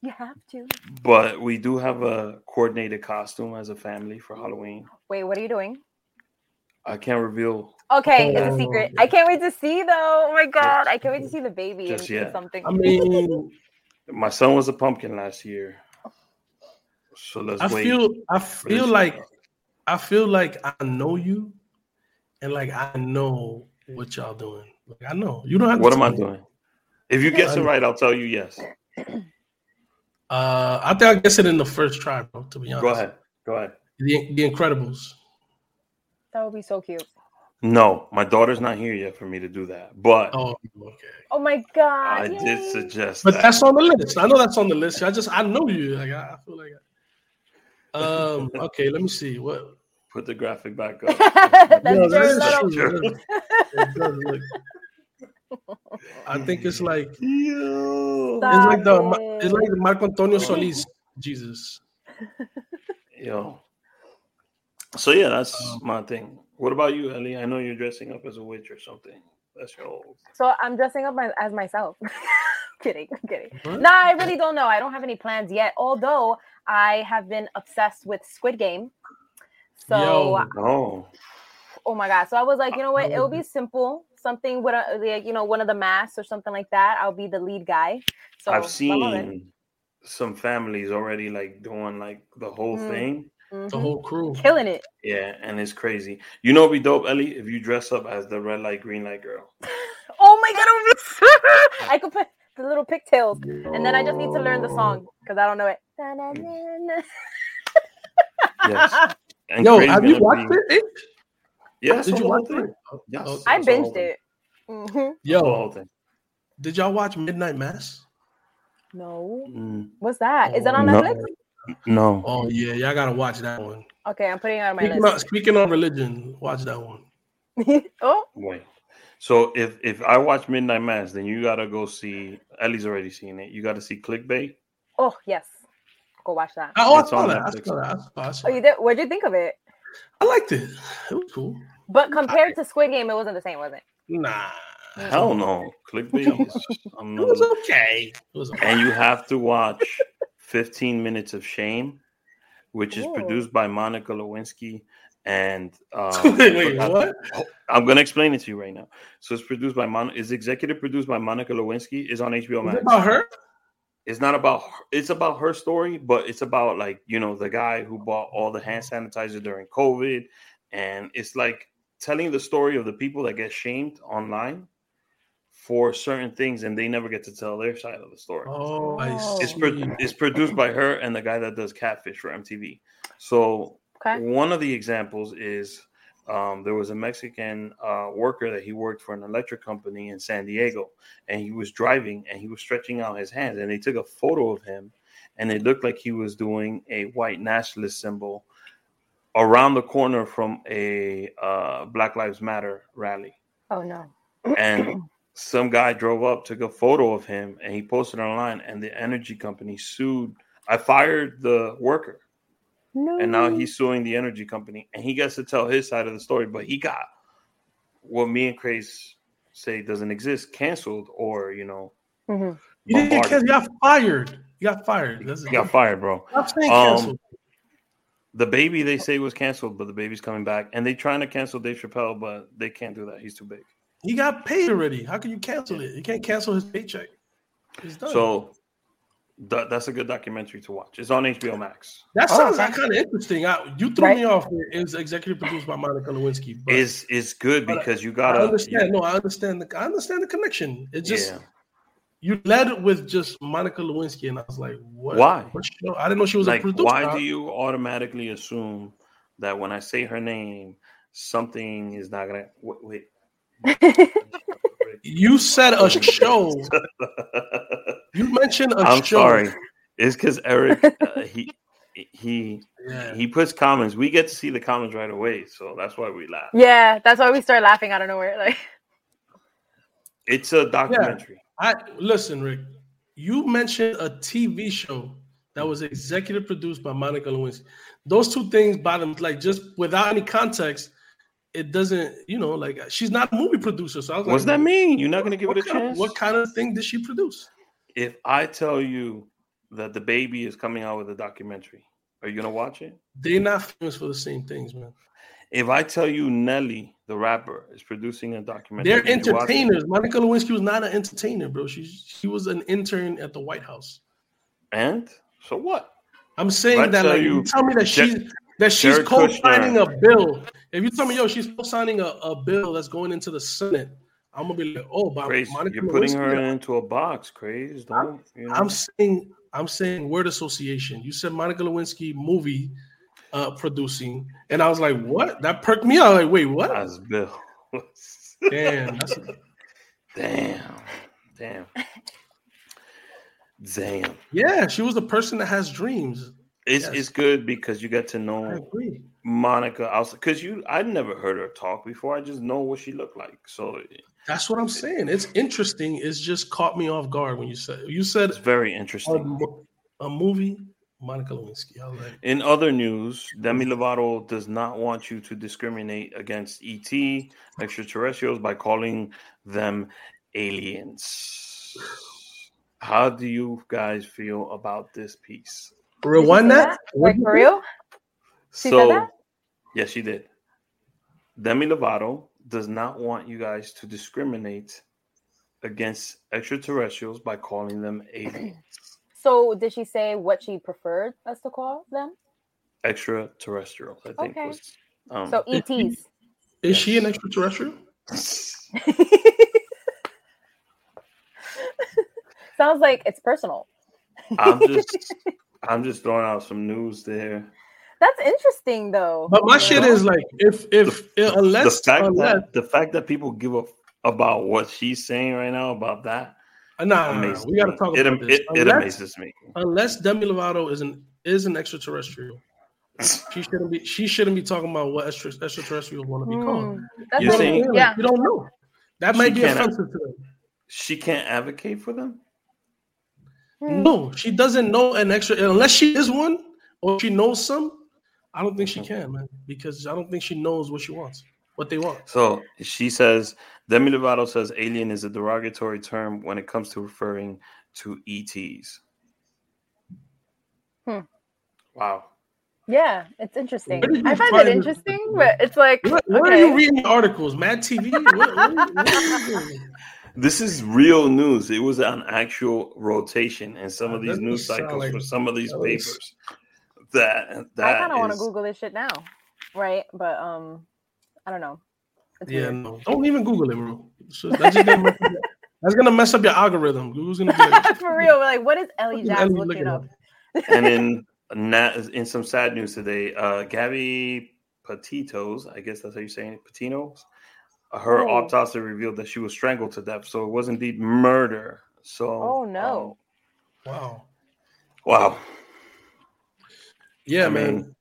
You have to. But we do have a coordinated costume as a family for Halloween. Wait, what are you doing? I can't reveal. Okay, it's a oh. secret. I can't wait to see though. Oh my god, I can't wait to see the baby. Just yet. Something. I mean, my son was a pumpkin last year, so let's I wait. Feel, I feel like, I feel like I know you, and like I know what y'all doing. Like I know you don't have. What am I me. doing? If you guess it right, I'll tell you yes. Uh, I think I guess it in the first try, bro. To be honest. Go ahead. Go ahead. The, the Incredibles. That would be so cute. No, my daughter's not here yet for me to do that. But oh, okay. Oh my god! I Yay. did suggest, but that. that's on the list. I know that's on the list. I just I know you. Like I, feel like. I, um. okay. Let me see. What? Put the graphic back up. that's true. I think it's like Yo. it's like the it's like the Marco Antonio Solis Jesus. Yo. So yeah, that's um, my thing. What about you, Ellie? I know you're dressing up as a witch or something. That's your old. So I'm dressing up my, as myself. kidding, kidding. What? Nah, I really don't know. I don't have any plans yet. Although I have been obsessed with Squid Game. So Yo, oh. oh my god. So I was like, you know what? It'll be simple. Something with a like, you know, one of the masks or something like that. I'll be the lead guy. So I've seen some families already like doing like the whole mm. thing Mm-hmm. The whole crew killing it. Yeah, and it's crazy. You know, be dope, Ellie, if you dress up as the red light, green light girl. oh my god, I could put the little pigtails, and then I just need to learn the song because I don't know it. yes. And Yo, have you watched be... it? Yes. Did you watch it? Yes. I binged it. Mm-hmm. Yo, did y'all watch Midnight Mass? No. Mm. What's that? Is that on no. Netflix? No. Oh yeah, y'all gotta watch that one. Okay, I'm putting it on my speaking list. Of, speaking of religion, watch that one. oh. Wait. So if if I watch Midnight Mass, then you gotta go see. Ellie's already seen it. You got to see Clickbait. Oh yes, go watch that. Oh, I saw that. I saw that. I saw oh, you did. What'd you think of it? I liked it. It was cool. But compared I, to Squid Game, it wasn't the same, was it? Nah. Hell no. Clickbait is. it was okay. It was okay. And you have to watch 15 Minutes of Shame, which is Ooh. produced by Monica Lewinsky. And um, wait, what? I'm gonna explain it to you right now. So it's produced by Mon. Is executive produced by Monica Lewinsky. Is on HBO Max. about her? It's not about. Her. It's about her story, but it's about like you know the guy who bought all the hand sanitizer during COVID, and it's like telling the story of the people that get shamed online for certain things and they never get to tell their side of the story. Oh, I see. It's, pro- it's produced by her and the guy that does Catfish for MTV. So okay. one of the examples is um, there was a Mexican uh, worker that he worked for an electric company in San Diego, and he was driving and he was stretching out his hands, and they took a photo of him, and it looked like he was doing a white nationalist symbol around the corner from a uh, Black Lives Matter rally. Oh no! and some guy drove up, took a photo of him, and he posted online. And the energy company sued. I fired the worker, no. and now he's suing the energy company, and he gets to tell his side of the story. But he got what me and Craze say doesn't exist canceled, or you know, mm-hmm. you didn't got fired. You got fired. You got fired, bro. Um, DaBaby they say was canceled, but DaBaby's coming back, and they trying to cancel Dave Chappelle, but they can't do that. He's too big. He got paid already. How can you cancel it? You can't cancel his paycheck. So th- that's a good documentary to watch. It's on HBO Max. That sounds oh, kind of interesting. I, you threw right. me off. It was executive produced by Monica Lewinsky. Is is good because you gotta I understand. You, no, I understand the I understand the connection. It just yeah. you led with just Monica Lewinsky, and I was like, what? Why? What I didn't know she was like, a producer. Why do you automatically assume that when I say her name, something is not gonna wait? wait you said a show. you mentioned a I'm show. sorry. It's because Eric uh, he he yeah. he puts comments. We get to see the comments right away, so that's why we laugh. Yeah, that's why we start laughing out of nowhere. Like it's a documentary. Yeah. I listen, Rick. You mentioned a TV show that was executive produced by Monica Lewinsky. Those two things bottom like just without any context, it doesn't, you know, like she's not a movie producer. So I was What's like, that mean? You're not gonna give it a chance? Of, what kind of thing did she produce? If I tell you that DaBaby is coming out with a documentary, are you gonna watch it? They're not famous for the same things, man. If I tell you Nelly, the rapper, is producing a documentary, they're entertainers. Monica Lewinsky was not an entertainer, bro. She she was an intern at the White House. And so what? I'm saying that like you, you tell me that she's that she's co-signing a bill. If you tell me, yo, she's co-signing a, a bill that's going into the Senate, I'm gonna be like, oh, but Monica you're putting her into a box, Craze. Don't you know? I'm saying, I'm saying word association. You said Monica Lewinsky movie uh, producing, and I was like, what? That perked me out. Like, wait, what? That's Bill. damn, that's a... damn, damn. Damn. Yeah, she was the person that has dreams. It's yes. it's good because you get to know Monica also because you I'd never heard her talk before. I just know what she looked like. So that's what I'm saying. It's interesting. It's just caught me off guard when you said you said it's very interesting. A, a movie, Monica Lewinsky. Like, In other news, Demi Lovato does not want you to discriminate against ET extraterrestrials by calling them aliens. How do you guys feel about this piece? Rewind that? that? Like for real? She so, yes, she did. Demi Lovato does not want you guys to discriminate against extraterrestrials by calling them aliens. So, did she say what she preferred us to call them? Extraterrestrials, I think. Okay. Was, um, so, ETs. Is, is she an extraterrestrial? Sounds like it's personal. I'm just I'm just throwing out some news there. That's interesting though. But my shit is like if if the, unless the fact unless, that the fact that people give up about what she's saying right now about that. Uh, nah, nah, we got to talk it, about this. It, unless, it amazes me. Unless Demi Lovato is an is an extraterrestrial, she shouldn't be. She shouldn't be talking about what extra, extraterrestrials want to be called. Mm, you saying, yeah. you don't know. That might be offensive to them. She can't advocate for them. No, she doesn't know an extra unless she is one or she knows some. I don't think she can, man, because I don't think she knows what she wants, what they want. So she says Demi Lovato says alien is a derogatory term when it comes to referring to ETs. Hmm. Wow. Yeah, it's interesting. I find it interesting, but it's like what, what okay. are you reading articles? Mad TV? what, what, what this is real news. It was an actual rotation in some of these news cycles like, for some of these papers. That that I kind of want to Google this shit now, right? But um, I don't know. It's yeah, weird. no, don't even Google it, bro. So that's, gonna that's, gonna mess up your algorithm. Google's gonna be like, for real. like, what is Eli Jas looking, looking up? and in in some sad news today, uh, Gabby Petito's, I guess that's how you say it, Patinos, her oh. autopsy revealed that she was strangled to death. So it was indeed murder. So oh no, um, wow, wow, yeah, I man. Mean,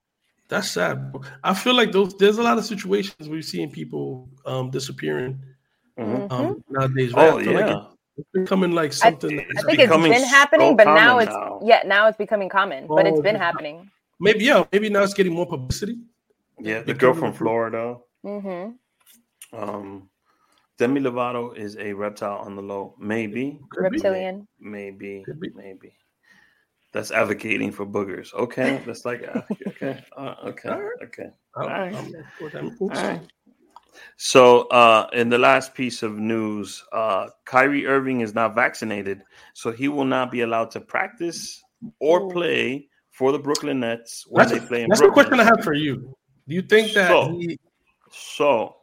that's sad. I feel like those there's a lot of situations we're seeing people um, disappearing mm-hmm. um, nowadays. Right? Oh yeah. Like it's becoming like something. I, I think it's been happening, so but now it's now. yeah, now it's becoming common. But it's been happening. Maybe yeah, maybe now it's getting more publicity. Yeah, the girl from Florida. Mm-hmm. Um, Demi Lovato is a reptile on the low. Maybe reptilian. Maybe, maybe. That's advocating for boogers. Okay, that's like okay, uh, okay, okay. All right. All right. So, uh, in the last piece of news, uh, Kyrie Irving is not vaccinated, so he will not be allowed to practice or play for the Brooklyn Nets when that's they play in That's Brooklyn. the question I have for you. Do you think that so, he... so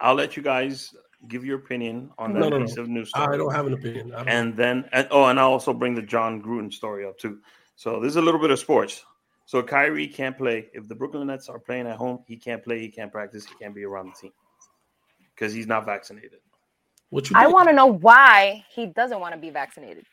I'll let you guys give your opinion on that no, no, piece no. of news. Story. I don't have an opinion. And then, and, oh, and I'll also bring the Jon Gruden story up too. So this is a little bit of sports. So Kyrie can't play if the Brooklyn Nets are playing at home. He can't play. He can't practice. He can't be around the team. because he's not vaccinated. What you I want to know why he doesn't want to be vaccinated.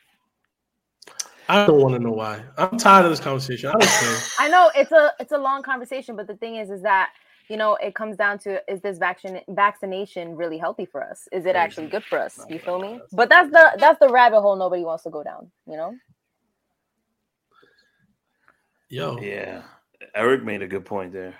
I don't want to know why. I'm tired of this conversation. I don't care. I know it's a it's a long conversation, but the thing is, is that you know it comes down to is this vaccine vaccination really healthy for us? Is it actually good for us? You feel me? But that's the that's the rabbit hole nobody wants to go down. You know. Yo. Yeah, Eric made a good point there.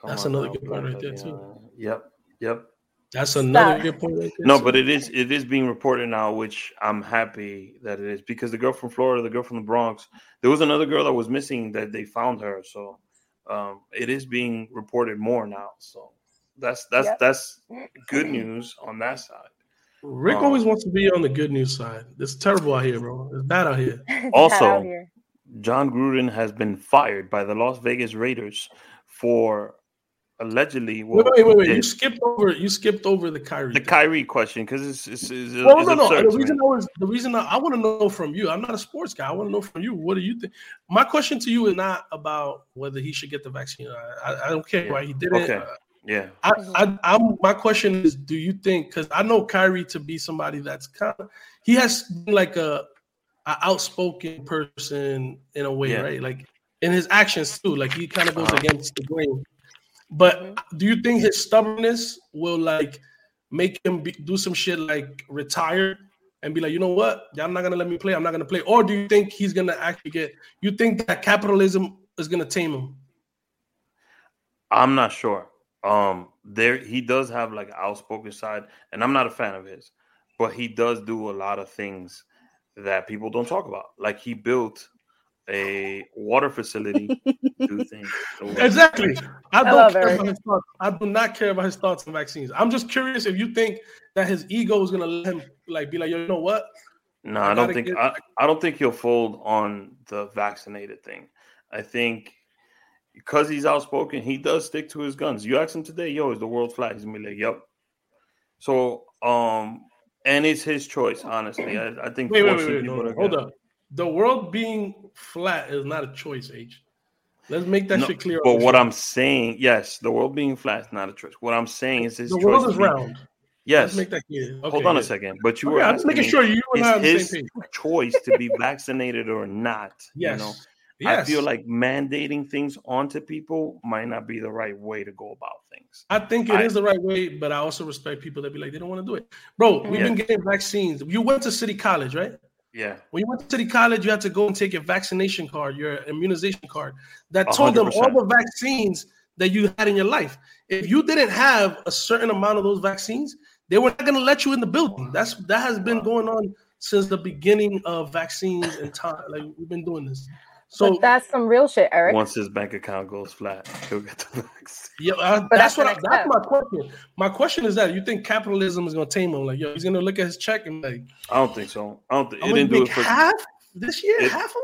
Come that's another good point right there too. Yep. Yep. That's another good point. Right no, but it is it is being reported now, which I'm happy that it is because the girl from Florida, the girl from the Bronx, there was another girl that was missing that they found her. So um, it is being reported more now. So that's that's yep. that's good news on that side. Rick um, always wants to be on the good news side. It's terrible out here, bro. It's bad out here. Also, out here. Jon Gruden has been fired by the Las Vegas Raiders for allegedly. Well, wait, wait, wait, wait. You skipped over. You skipped over the Kyrie. The thing. Kyrie question because it's, it's, it's, well, it's no, no. The reason I was the reason I, I want to know from you. I'm not a sports guy. I want to know from you. What do you think? My question to you is not about whether he should get the vaccine. I, I, don't care yeah. why he did it. Okay. Uh, yeah. I, I, I'm. My question is, do you think? Because I know Kyrie to be somebody that's kind of he has been like a, a outspoken person in a way, yeah. right? Like in his actions too. Like he kind of goes uh-huh. against the grain. But mm-hmm. do you think his stubbornness will like make him be, do some shit like retire and be like, you know what, y'all not gonna let me play. I'm not gonna play. Or do you think he's gonna actually get? You think that capitalism is gonna tame him? I'm not sure. Um, there he does have like an outspoken side, and I'm not a fan of his, but he does do a lot of things that people don't talk about. Like he built a water facility do things. Exactly. I don't I care about his thoughts. I do not care about his thoughts on vaccines. I'm just curious if you think that his ego is gonna let him like be like, you know what? No, I, I don't think get- I, I don't think he'll fold on the vaccinated thing. I think because he's outspoken, he does stick to his guns. You ask him today, yo, is the world flat? He's gonna be like, Yep. So um and it's his choice, honestly. I, I think wait, wait, wait, wait no, hold up the world being flat is not a choice, H. Let's make that no, shit clear. But what I'm saying, yes, the world being flat is not a choice. What I'm saying is his the world is round. Yes. Let's make that clear. Okay, Hold on yeah. a second. But you okay, were I'm making sure you and I his choice to be vaccinated or not. Yes. You know? Yes. I feel like mandating things onto people might not be the right way to go about things. I think it I, is the right way, but I also respect people that be like, they don't want to do it. Bro, we've yeah. been getting vaccines. You went to City College, right? Yeah. When you went to the college, you had to go and take your vaccination card, your immunization card that told 100%. them all the vaccines that you had in your life. If you didn't have a certain amount of those vaccines, they were not going to let you in the building. That's that has been going on since the beginning of vaccines and time. Like we've been doing this. So but that's some real shit, Eric. Once his bank account goes flat, he'll get the vaccine. Yeah, uh, but that's, that's what I, that's my question. My question is that you think capitalism is going to tame him? Like, yo, he's going to look at his check and like, I don't think so. I don't think it didn't do it for half this year. It, half of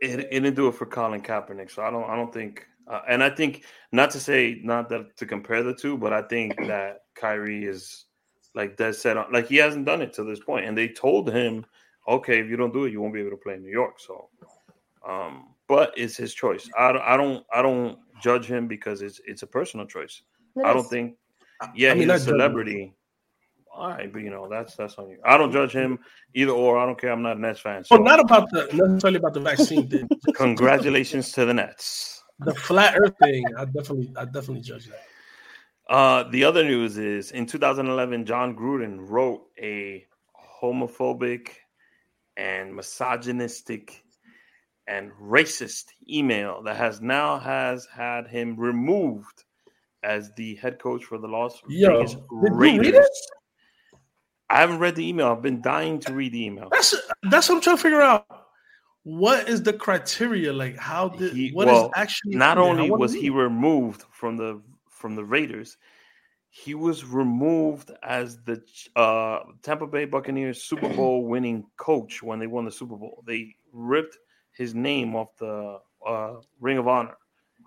it, it, it didn't do it for Colin Kaepernick. So I don't. I don't think. Uh, and I think not to say not that to compare the two, but I think that Kyrie is like that said like he hasn't done it to this point, and they told him, okay, if you don't do it, you won't be able to play in New York. So um, but it's his choice. I don't, I don't, I don't judge him because it's it's a personal choice. I don't think. Yeah, I mean, he's a celebrity. All right, but you know that's that's on you. I don't judge him either or. I don't care. I'm not a Nets fan. So. Well, not about the necessarily about the vaccine thing. Congratulations to the Nets. The flat Earth thing, I definitely, I definitely judge that. Uh, the other news is in 2011, Jon Gruden wrote a homophobic and misogynistic and racist email that has now has had him removed as the head coach for the Las Yo, Vegas Raiders. I haven't read the email. I've been dying to read the email. That's that's what I'm trying to figure out. What is the criteria? Like how did he, what well, is actually not only was he removed from the from the Raiders, he was removed as the uh, Tampa Bay Buccaneers Super Bowl winning coach when they won the Super Bowl. They ripped his name off the uh, Ring of Honor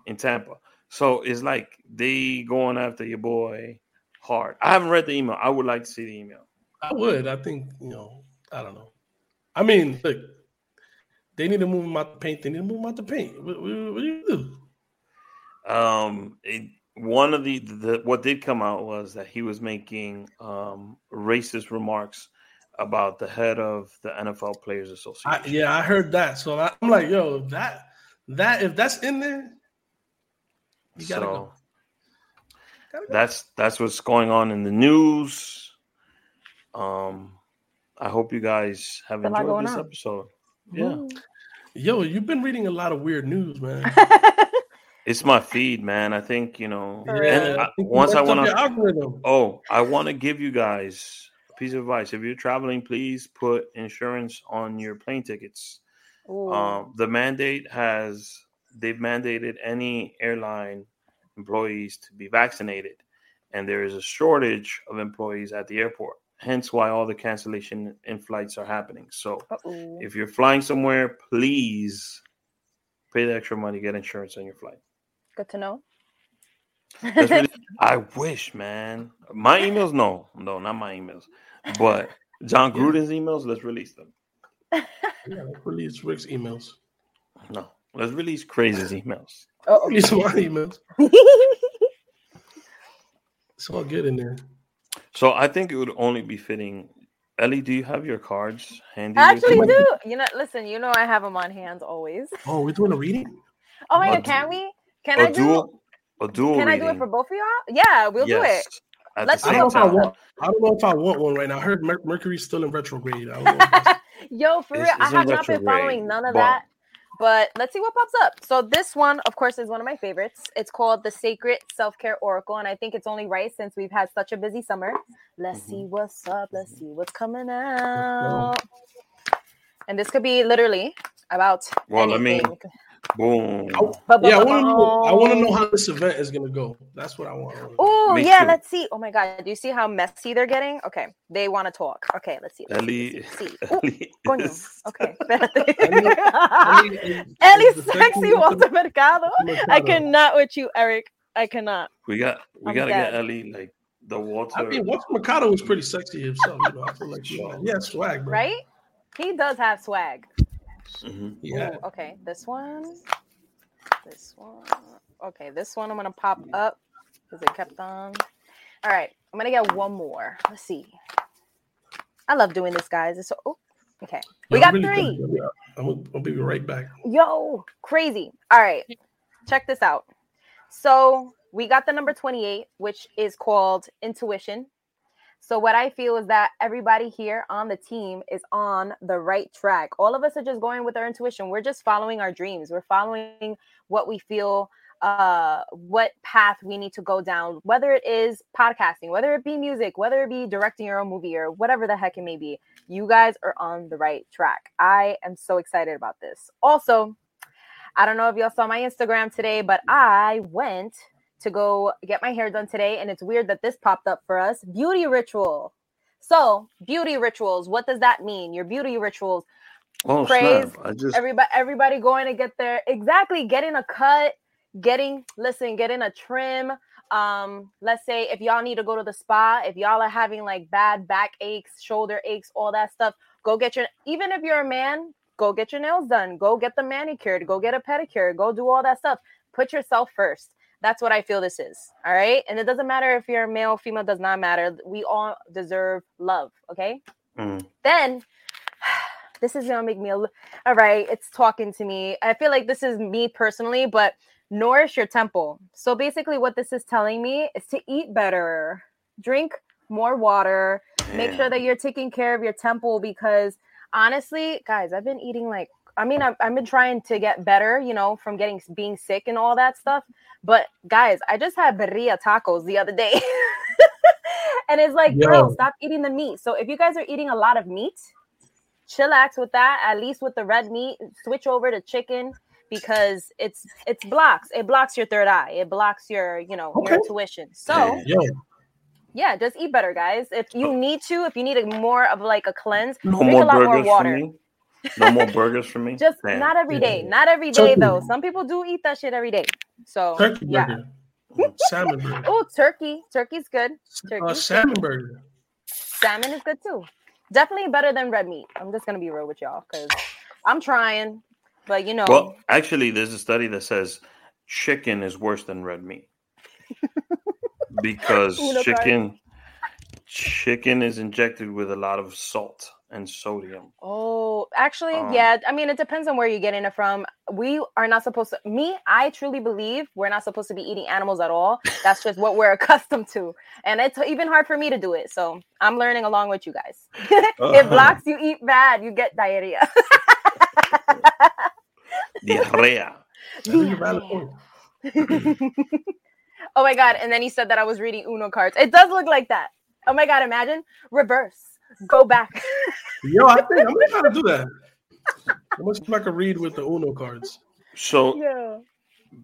in Tampa. So it's like they going after your boy hard. I haven't read the email. I would like to see the email. I would. I think you know. I don't know. I mean, look, they need to move him out the paint. They need to move him out the paint. What, what, what do you do? Um, it, one of the, the what did come out was that he was making um, racist remarks about the head of the NFL Players Association. I, yeah, I heard that. So I'm like, yo, that that if that's in there, you gotta so, go. Gotta go. That's that's what's going on in the news. Um, I hope you guys have enjoyed this on. episode. Yeah. Yo, you've been reading a lot of weird news, man. it's my feed, man. I think you know. Yeah, I, once I want to. Oh, I want to give you guys a piece of advice. If you're traveling, please put insurance on your plane tickets. Um, the mandate has they've mandated any airline employees to be vaccinated, and there is a shortage of employees at the airport hence why all the cancellation in flights are happening. So Uh-oh. if you're flying somewhere, please pay the extra money, get insurance on your flight. Good to know. really, I wish, man. My emails, no, no, not my emails, but Jon Gruden's emails. Let's release them. yeah, let's release Rick's emails. No, let's release Craze's emails. Oh, release my emails. it's all good in there. So I think it would only be fitting. Ellie, do you have your cards handy? I actually do. You know, listen. You know, I have them on hand always. Oh, we're doing a reading. Oh my god, can we? Can I do? A dual. Can reading. I do it for both of y'all? Yeah, we'll yes. do it. At Let's I don't, know if I, want, I don't know if I want one right now. I heard Mer- Mercury's still in retrograde. Yo, for real, I have not been following none of that. But let's see what pops up. So this one, of course, is one of my favorites. It's called the Sacred Self Care Oracle, and I think it's only right since we've had such a busy summer. Let's mm-hmm. see what's up. Let's see what's coming out. And this could be literally about. Well, anything. let me Boom. yeah, I want to know. I want to know how this event is gonna go. That's what I want. Oh yeah, too. let's see. Oh my god, do you see how messy they're getting? Okay, they want to talk. Okay, let's see. Let's Ellie, see. Ellie Okay. Ellie, sexy Walter Mercado. I cannot with you, Eric. I cannot. We got. We I'm gotta dead. get Ellie like the Walter. I mean, Walter Mercado was pretty sexy himself. You know, I feel like he, he has swag, bro. right? He does have swag. Mm-hmm. Yeah. Ooh, okay, this one. This one. Okay, this one I'm gonna pop up because it kept on. All right, I'm gonna get one more. Let's see. I love doing this, guys. It's so oh, okay. We got really three. I'm I'll be right back. Yo, Craze. All right, check this out. So we got the number 28, which is called intuition. So what I feel is that everybody here on the team is on the right track. All of us are just going with our intuition. We're just following our dreams. We're following what we feel uh what path we need to go down whether it is podcasting whether it be music whether it be directing your own movie or whatever the heck it may be you guys are on the right track i am so excited about this also i don't know if y'all saw my instagram today but i went to go get my hair done today. And it's weird that this popped up for us. Beauty ritual. So, beauty rituals, what does that mean? Your beauty rituals. Oh, praise I just... everybody everybody going to get their exactly getting a cut, getting listen, getting a trim. Um, let's say if y'all need to go to the spa, if y'all are having like bad back aches, shoulder aches, all that stuff, go get your even if you're a man, go get your nails done, go get the manicured, go get a pedicure, go do all that stuff. Put yourself first. That's what I feel this is. All right. And it doesn't matter if you're male, female, does not matter. We all deserve love. Okay. Mm. Then this is gonna make me a all right. It's talking to me. I feel like this is me personally, but nourish your temple. So basically, what this is telling me is to eat better, drink more water, make sure that you're taking care of your temple because honestly, guys, I've been eating like I mean, I've, I've been trying to get better, you know, from getting being sick and all that stuff. But guys, I just had birria tacos the other day. and it's like, Yo. girl, stop eating the meat. So if you guys are eating a lot of meat, chillax with that. At least with the red meat, switch over to chicken because it's it's blocks. It blocks your third eye. It blocks your, you know, okay. your intuition. So yeah. yeah, just eat better, guys. If you need to, if you need a more of like a cleanse, no drink a lot more water. No more burgers for me. Just Damn. not every day. Yeah. Not every day turkey. though. Some people do eat that shit every day. So turkey yeah. burger. salmon burger. Oh, turkey. Turkey's good. Uh, turkey. Uh, salmon burger. Salmon is good too. Definitely better than red meat. I'm just gonna be real with y'all because I'm trying, but you know. Well, actually, there's a study that says chicken is worse than red meat. because chicken chicken is injected with a lot of salt and sodium. Oh, actually, um, yeah. I mean, it depends on where you're getting it from. We are not supposed to. Me, I truly believe we're not supposed to be eating animals at all. That's just what we're accustomed to, and it's even hard for me to do it. So I'm learning along with you guys. it blocks you eat bad, you get diarrhea. diarrhea. diarrhea. oh my god! And then he said that I was reading Uno cards. It does look like that. Oh my god! Imagine reverse go back. Yo, I think I'm gonna try to do that. I must see if I can read with the Uno cards. So yeah.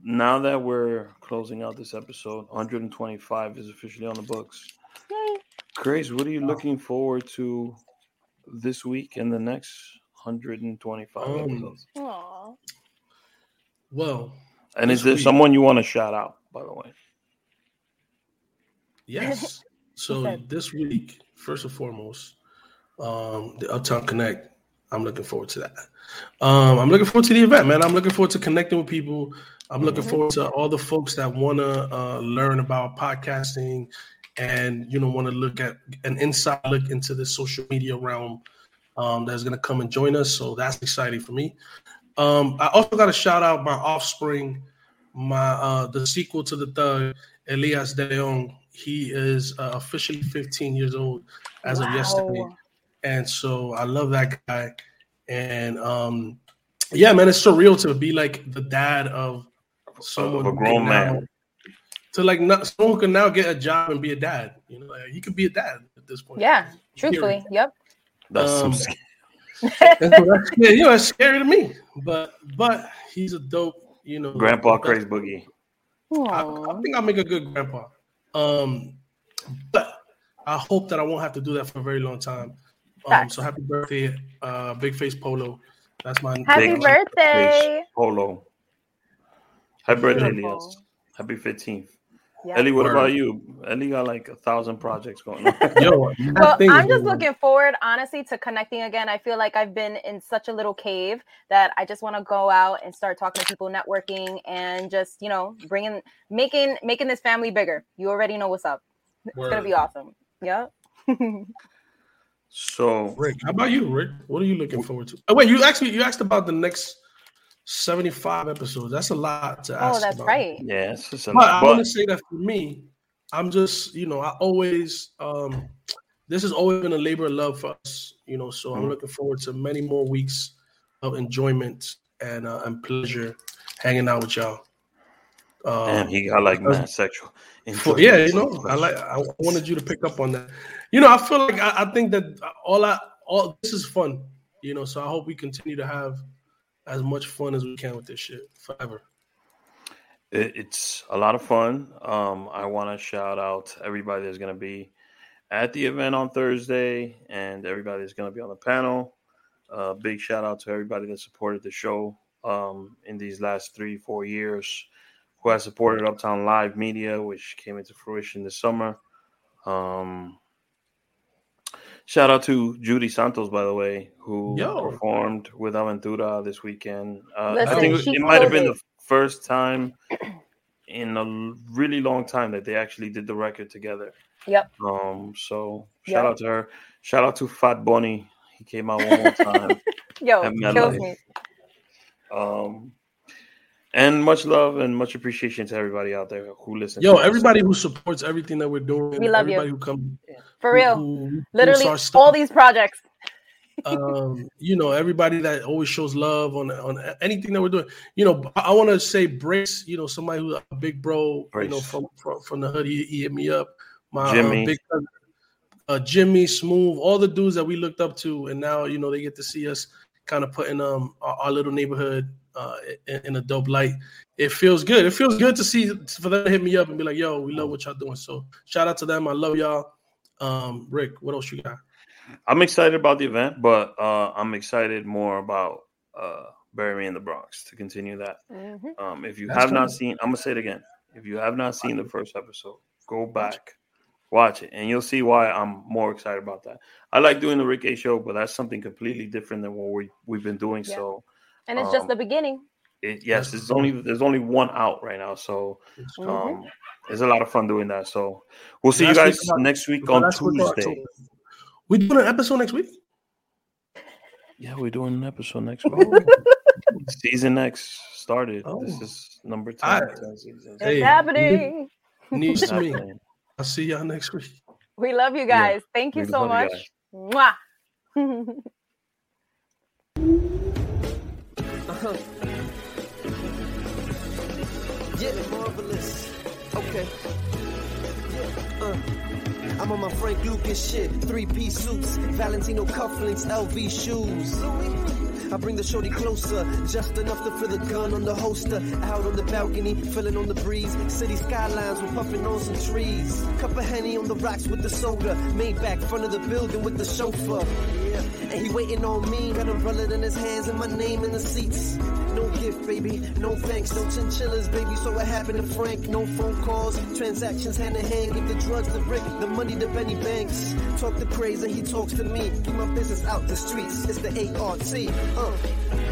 now that we're closing out this episode, 125 is officially on the books. Yay. Craze, what are you looking forward to this week and the next 125 um, episodes? Aww. Well, and is there week, someone you want to shout out, by the way? Yes. So this week, first and foremost, um, the Uptown Connect. I'm looking forward to that. Um, I'm looking forward to the event, man. I'm looking forward to connecting with people. I'm looking mm-hmm. forward to all the folks that want to uh, learn about podcasting and you know want to look at an inside look into the social media realm um, that's going to come and join us. So that's exciting for me. Um, I also got to shout out my offspring, my uh, the sequel to the Thug, Elias De Leon. He is uh, officially 15 years old as wow. of yesterday, and so I love that guy. And um, yeah, man, it's surreal to be like the dad of someone, a grown man. To like not, someone who can now get a job and be a dad. You know, like, you could be a dad at this point. Yeah, truthfully, yep. That's um, so scary. that's, yeah, you know, it's scary to me. But but he's a dope, you know, grandpa Craze Boogie. I, I, think I'll make a good grandpa. Um, but I hope that I won't have to do that for a very long time. Um, so happy birthday, uh, Big Face Polo. That's my happy big birthday, Polo. Happy birthday, Elias. Happy 15th. Yeah. Ellie, what about you? Ellie got like a thousand projects going on. Yo, well, I'm just looking forward, honestly, to connecting again. I feel like I've been in such a little cave that I just want to go out and start talking to people, networking, and just you know, bringing, making, making this family bigger. You already know what's up. It's Word. gonna be awesome. Yep. so, Rick, how about you, Rick? What are you looking forward to? Oh, wait, you actually you asked about the next 75 episodes. That's a lot to oh, ask. Oh, that's about. right. Yeah, it's just but lot. I want to say that for me, I'm just, you know, I always um this has always been a labor of love for us, you know. So mm-hmm. I'm looking forward to many more weeks of enjoyment and uh, and pleasure hanging out with y'all. Um, and he got like man sexual. For, yeah, you know, I like. I wanted you to pick up on that. You know, I feel like I, I think that all I all this is fun. You know, so I hope we continue to have as much fun as we can with this shit forever. It's a lot of fun. Um, I want to shout out everybody that's going to be at the event on Thursday and everybody that's going to be on the panel. Uh, big shout out to everybody that supported the show um, in these last three, four years, who has supported Uptown Live Media, which came into fruition this summer. Um, Shout out to Judy Santos, by the way, who Yo. performed with Aventura this weekend. Uh, Listen, I think it might have been the first time in a really long time that they actually did the record together. Yep. Um. So shout yep. out to her. Shout out to Bad Bunny. He came out one more time. Yo, kills me. Um. And much love and much appreciation to everybody out there who listens. Yo, everybody who supports everything that we're doing. We love everybody you. who comes for real. Who, who Literally, all these projects. um, you know, everybody that always shows love on on anything that we're doing. You know, I, I want to say Brace. You know, somebody who's a big bro. Brace. You know, from from, from the hood, he, he hit me up. My Jimmy. Uh, big cousin, uh, Jimmy, Smooth, all the dudes that we looked up to, and now you know they get to see us kind of putting um our, our little neighborhood uh, in, in, a dope light. It feels good. It feels good to see for them to hit me up and be like, "Yo, we love what y'all doing." So shout out to them. I love y'all. Um, Rick, what else you got? I'm excited about the event, but uh, I'm excited more about uh, Bury Me in the Bronx to continue that. Mm-hmm. Um, if you That's have not seen, I'm gonna say it again. If you have not seen the first episode, go back, watch it, and you'll see why I'm more excited about that. I like doing the Rick H show, but that's something completely different than what we we've been doing. Yeah. So and it's um, just the beginning. It, yes, there's only there's only one out right now, so mm-hmm. It's a lot of fun doing that. So we'll see you guys week, next week on Tuesday. We doing an episode next week? Yeah, we're doing an episode next week. season X started. Oh. This is number 10. Right. It's hey, happening. News to me. I'll see y'all next week. We love you guys. Yeah. Thank you we so much. You Mwah. uh-huh. Yeah, marvelous. Okay. Uh. I'm on my Frank Lucas shit. Three piece suits, Valentino cufflinks, LV shoes. I bring the shorty closer, just enough to feel the gun on the holster. Out on the balcony, feeling on the breeze. City skylines, we're puffing on some trees. Cup of Henny on the rocks with the soda. Maybach, front of the building with the chauffeur. And he waiting on me, got a umbrella in his hands and my name in the seats. No gift, baby, no thanks, no chinchillas, baby. So what happened to Frank? No phone calls, transactions hand in hand. Give the drugs to Rick, the money to Benny Banks. Talk to crazy, he talks to me. Keep my business out the streets. It's the ART. Uh.